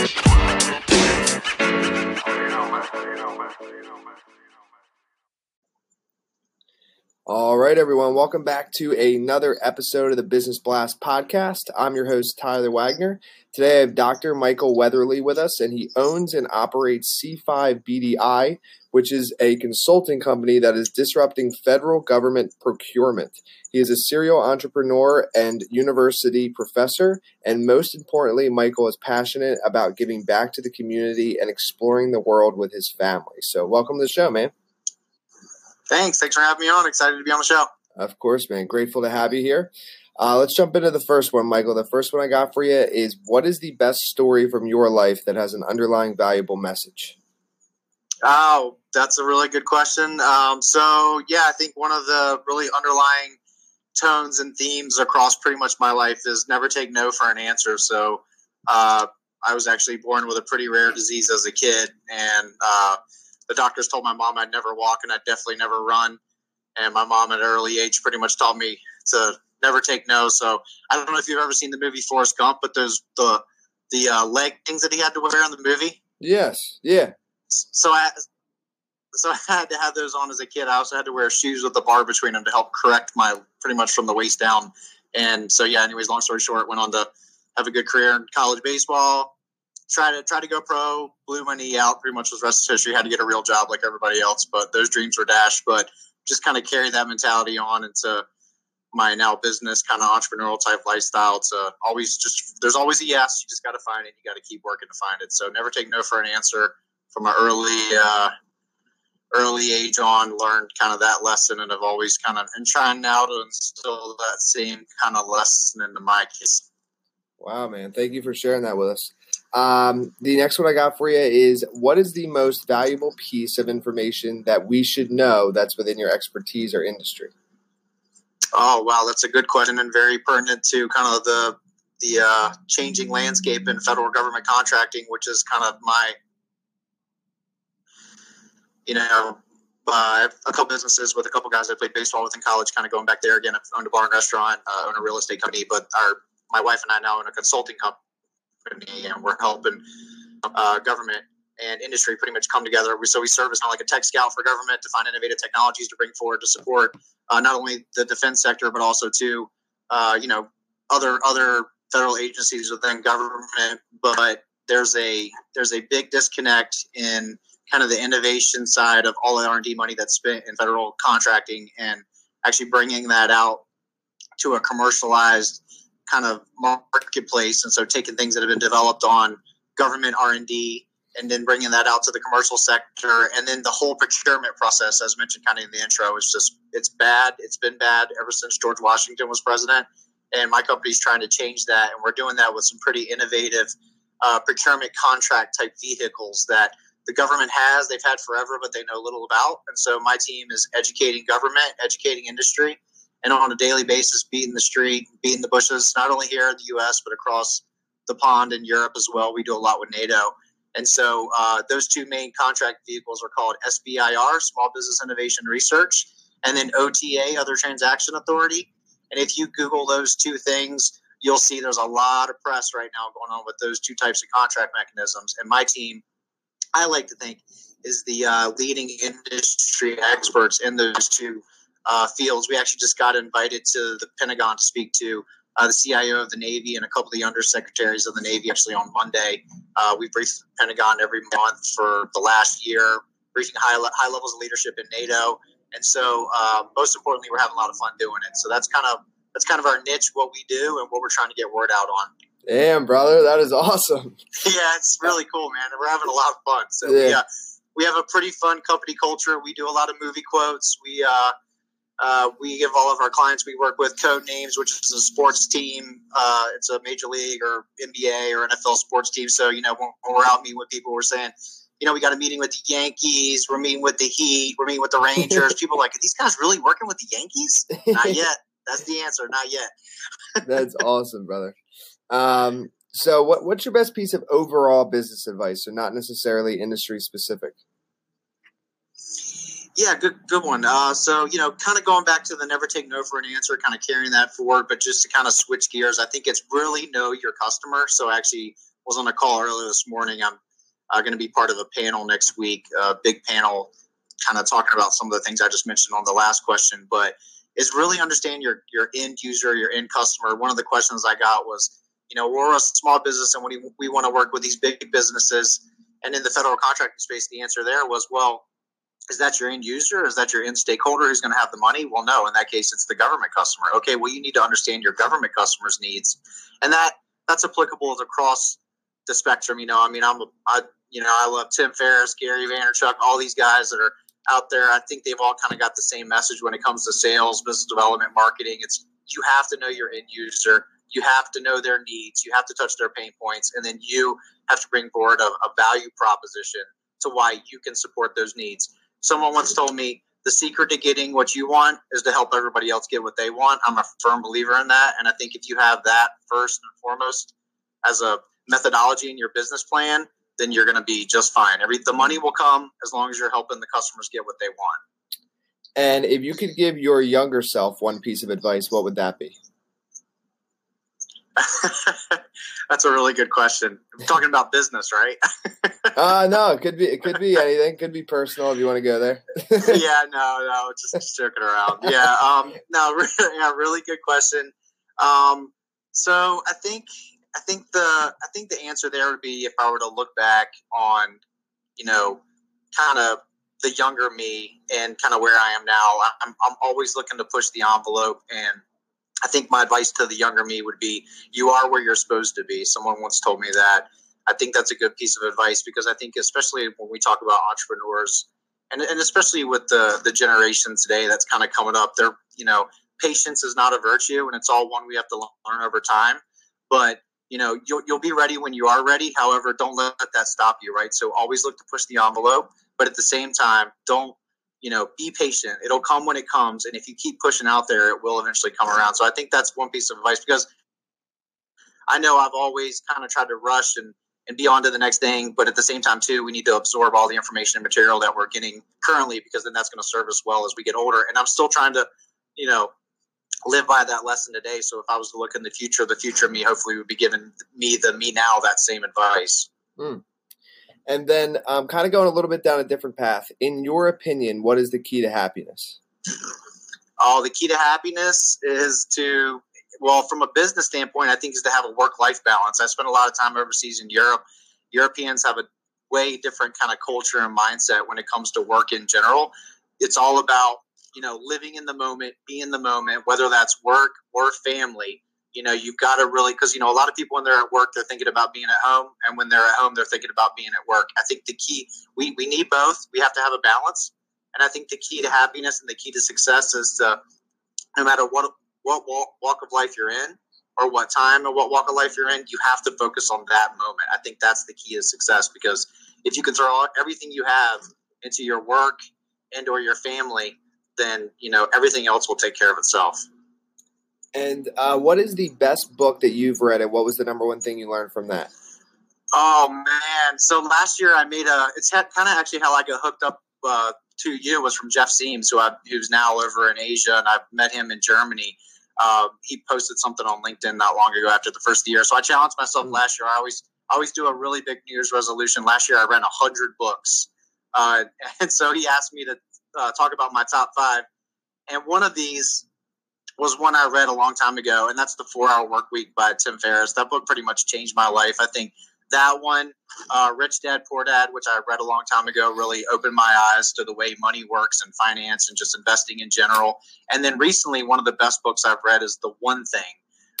You know, man. You know, man. You know, man. All right, everyone. Welcome back to another episode of the Business Blast podcast. I'm your host, Tyler Wagner. Today I have Dr. Michael Weatherly with us, and he owns and operates C5 BDI, which is a consulting company that is disrupting federal government procurement. He is a serial entrepreneur and university professor, and most importantly, Michael is passionate about giving back to the community and exploring the world with his family. So, welcome to the show, man. Thanks. Thanks for having me on. Excited to be on the show. Of course, man. Grateful to have you here. Uh, let's jump into the first one, Michael. The first one I got for you is what is the best story from your life that has an underlying valuable message? Oh, that's a really good question. Um, so, yeah, I think one of the really underlying tones and themes across pretty much my life is never take no for an answer. So, uh, I was actually born with a pretty rare disease as a kid, and uh, the doctors told my mom I'd never walk and I'd definitely never run. And my mom at an early age pretty much taught me to never take no. So I don't know if you've ever seen the movie Forrest Gump, but there's the the uh, leg things that he had to wear in the movie. Yes. Yeah. So I so I had to have those on as a kid. I also had to wear shoes with the bar between them to help correct my pretty much from the waist down. And so yeah. Anyways, long story short, went on to have a good career in college baseball try to try to go pro. Blew my knee out. Pretty much was rest of history. Had to get a real job like everybody else, but those dreams were dashed. But just kind of carry that mentality on into my now business kind of entrepreneurial type lifestyle. To always just there's always a yes. You just got to find it. You got to keep working to find it. So never take no for an answer. From an early uh, early age on, learned kind of that lesson, and have always kind of and trying now to instill that same kind of lesson into my case. Wow, man! Thank you for sharing that with us. Um, the next one I got for you is what is the most valuable piece of information that we should know that's within your expertise or industry? Oh wow, that's a good question and very pertinent to kind of the the uh, changing landscape in federal government contracting, which is kind of my you know uh, a couple businesses with a couple guys I played baseball with in college. Kind of going back there again. I've owned a bar and restaurant, uh, own a real estate company, but our my wife and I now own a consulting company and we're helping uh, government and industry pretty much come together. We, So we serve as kind of like a tech scout for government to find innovative technologies to bring forward to support uh, not only the defense sector but also to uh, you know other other federal agencies within government. But there's a there's a big disconnect in kind of the innovation side of all the R and D money that's spent in federal contracting and actually bringing that out to a commercialized kind of marketplace, and so taking things that have been developed on government R and D and then bringing that out to the commercial sector. And then the whole procurement process as mentioned kind of in the intro is just it's bad. It's been bad ever since george washington was president. And my company's trying to change that. And we're doing that with some pretty innovative uh, procurement contract type vehicles that the government has. They've had forever but they know little about. And so my team is educating government educating industry and on a daily basis beating the street, beating the bushes, not only here in the U.S. but across the pond in Europe as well. We do a lot with NATO, and so uh, those two main contract vehicles are called SBIR, Small Business Innovation Research, and then OTA, Other Transaction Authority. And if you Google those two things, you'll see there's a lot of press right now going on with those two types of contract mechanisms. And my team, I like to think, is the uh, leading industry experts in those two uh, fields. We actually just got invited to the Pentagon to speak to uh, the CIO of the Navy and a couple of the undersecretaries of the Navy actually on Monday. Uh, we briefed the Pentagon every month for the last year, briefing high, high levels of leadership in NATO. And so, uh, most importantly, we're having a lot of fun doing it. So that's kind of that's kind of our niche, what we do, and what we're trying to get word out on. Damn, brother, that is awesome. yeah, it's really cool, man. We're having a lot of fun. So yeah. we, uh, we have a pretty fun company culture. We do a lot of movie quotes. We uh, Uh, we give all of our clients we work with code names, which is a sports team. Uh, it's a major league or NBA or NFL sports team. So you know when, when we're out meeting with people, we're saying, you know, we got a meeting with the Yankees. We're meeting with the Heat. We're meeting with the Rangers. people are like, are these guys really working with the Yankees? Not yet. That's the answer. Not yet. That's awesome, brother. Um, so, what, what's your best piece of overall business advice? So, not necessarily industry specific. Yeah, good, good one. Uh, so, you know, kind of going back to the never take no for an answer, kind of carrying that forward, but just to kind of switch gears, I think it's really know your customer. So, I actually was on a call earlier this morning. I'm uh, going to be part of a panel next week, a big panel, kind of talking about some of the things I just mentioned on the last question. But is really understand your your end user, your end customer. One of the questions I got was, you know, we're a small business and we we want to work with these big businesses. And in the federal contracting space, the answer there was, well, is that your end user? Is that your end stakeholder who's going to have the money? Well, no. In that case, it's the government customer. Okay, well, you need to understand your government customers' needs, and that that's applicable across the spectrum. You know, I mean, I'm a, I, you know, I love Tim Ferriss, Gary Vaynerchuk, all these guys that are out there. I think they've all kind of got the same message when it comes to sales, business development, marketing. It's you have to know your end user. You have to know their needs. You have to touch their pain points, and then you have to bring forward a, a value proposition to why you can support those needs. Someone once told me the secret to getting what you want is to help everybody else get what they want. I'm a firm believer in that, and I think if you have that first and foremost as a methodology in your business plan, then you're going to be just fine. Every the money will come as long as you're helping the customers get what they want. And if you could give your younger self one piece of advice, what would that be? That's a really good question. I'm talking about business, right? uh no, it could be it could be anything. It could be personal if you want to go there. yeah, no, no, just joking around. Yeah, um, no, yeah, really good question. Um, so I think I think the I think the answer there would be if I were to look back on, you know, kind of the younger me and kind of where I am now. I'm I'm always looking to push the envelope, and I think my advice to the younger me would be: you are where you're supposed to be. Someone once told me that. I think that's a good piece of advice because I think, especially when we talk about entrepreneurs, and, and especially with the the generation today that's kind of coming up, they're you know patience is not a virtue, and it's all one we have to learn over time. But you know you'll, you'll be ready when you are ready. However don't let that stop you right? So always look to push the envelope but at the same time don't you know be patient. It'll come when it comes and if you keep pushing out there it will eventually come around. So i think that's one piece of advice because i know i've always kind of tried to rush and and be on to the next thing but at the same time too we need to absorb all the information and material that we're getting currently because then that's going to serve us well as we get older and i'm still trying to you know live by that lesson today. So if I was to look in the future, the future me hopefully would be giving me the me now that same advice. Mm. And then um, kind of going a little bit down a different path. In your opinion, what is the key to happiness? Oh, the key to happiness is to, well, from a business standpoint, I think is to have a work life balance. I spent a lot of time overseas in Europe. Europeans have a way different kind of culture and mindset when it comes to work in general. It's all about you know, living in the moment, be in the moment, whether that's work or family. You know, you've got to really, because, you know, a lot of people when they're at work, they're thinking about being at home. And when they're at home, they're thinking about being at work. I think the key, we, we need both. We have to have a balance. And I think the key to happiness and the key to success is to, no matter what, what walk, walk of life you're in or what time or what walk of life you're in, you have to focus on that moment. I think that's the key to success because if you can throw everything you have into your work and or your family, then you know everything else will take care of itself. And uh, what is the best book that you've read, and what was the number one thing you learned from that? Oh man! So last year I made a. It's kind of actually how I got hooked up uh, to you was from Jeff Siemens, who I, who's now over in Asia, and I've met him in Germany. Uh, he posted something on LinkedIn not long ago after the first year. So I challenged myself last year. I always I always do a really big New Year's resolution. Last year I read hundred books, uh, and so he asked me to uh, talk about my top five, and one of these was one I read a long time ago, and that's the Four Hour Work Week by Tim Ferriss. That book pretty much changed my life. I think that one, uh, Rich Dad Poor Dad, which I read a long time ago, really opened my eyes to the way money works and finance and just investing in general. And then recently, one of the best books I've read is The One Thing,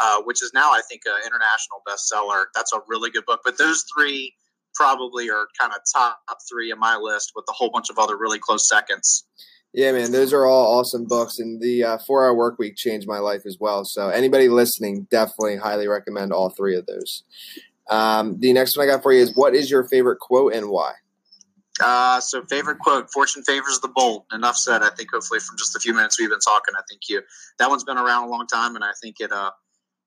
uh, which is now I think an international bestseller. That's a really good book. But those three probably are kind of top three in my list with a whole bunch of other really close seconds. Yeah, man, those are all awesome books, and the uh, Four Hour Work Week changed my life as well. So anybody listening, definitely highly recommend all three of those. Um, the next one I got for you is, what is your favorite quote and why? Uh, so favorite quote: "Fortune favors the bold." Enough said. I think hopefully from just the few minutes we've been talking, I think you that one's been around a long time, and I think it uh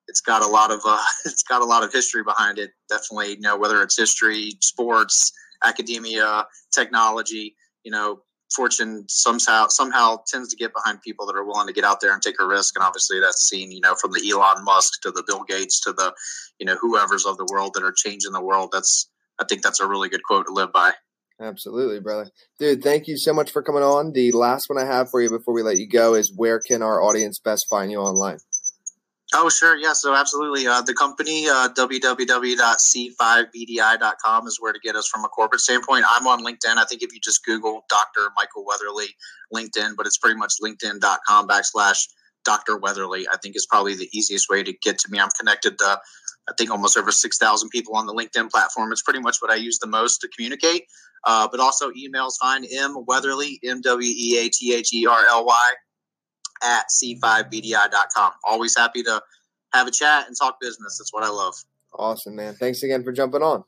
it's got a lot of uh it's got a lot of history behind it. Definitely, you know, whether it's history, sports, academia, technology, you know, Fortune somehow somehow tends to get behind people that are willing to get out there and take a risk, and obviously that's seen, you know, from the Elon Musk to the Bill Gates to the, you know, whoever's of the world that are changing the world. That's I think that's a really good quote to live by. Absolutely, brother. Dude, thank you so much for coming on. The last one I have for you before we let you go is where can our audience best find you online? Oh, sure. Yeah. So, absolutely. Uh, the company, uh, www.c5bdi.com, is where to get us from a corporate standpoint. I'm on LinkedIn. I think if you just Google Dr. Michael Weatherly LinkedIn, but it's pretty much linkedin.com backslash Dr. Weatherly, I think is probably the easiest way to get to me. I'm connected to I think almost over 6,000 people on the LinkedIn platform. It's pretty much what I use the most to communicate. Uh, but also emails fine. M Weatherly, M W E A T H E R L Y, at c5bdi.com. Always happy to have a chat and talk business. That's what I love. Awesome, man. Thanks again for jumping on.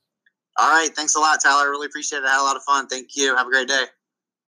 All right. Thanks a lot, Tyler. I really appreciate it. I had a lot of fun. Thank you. Have a great day.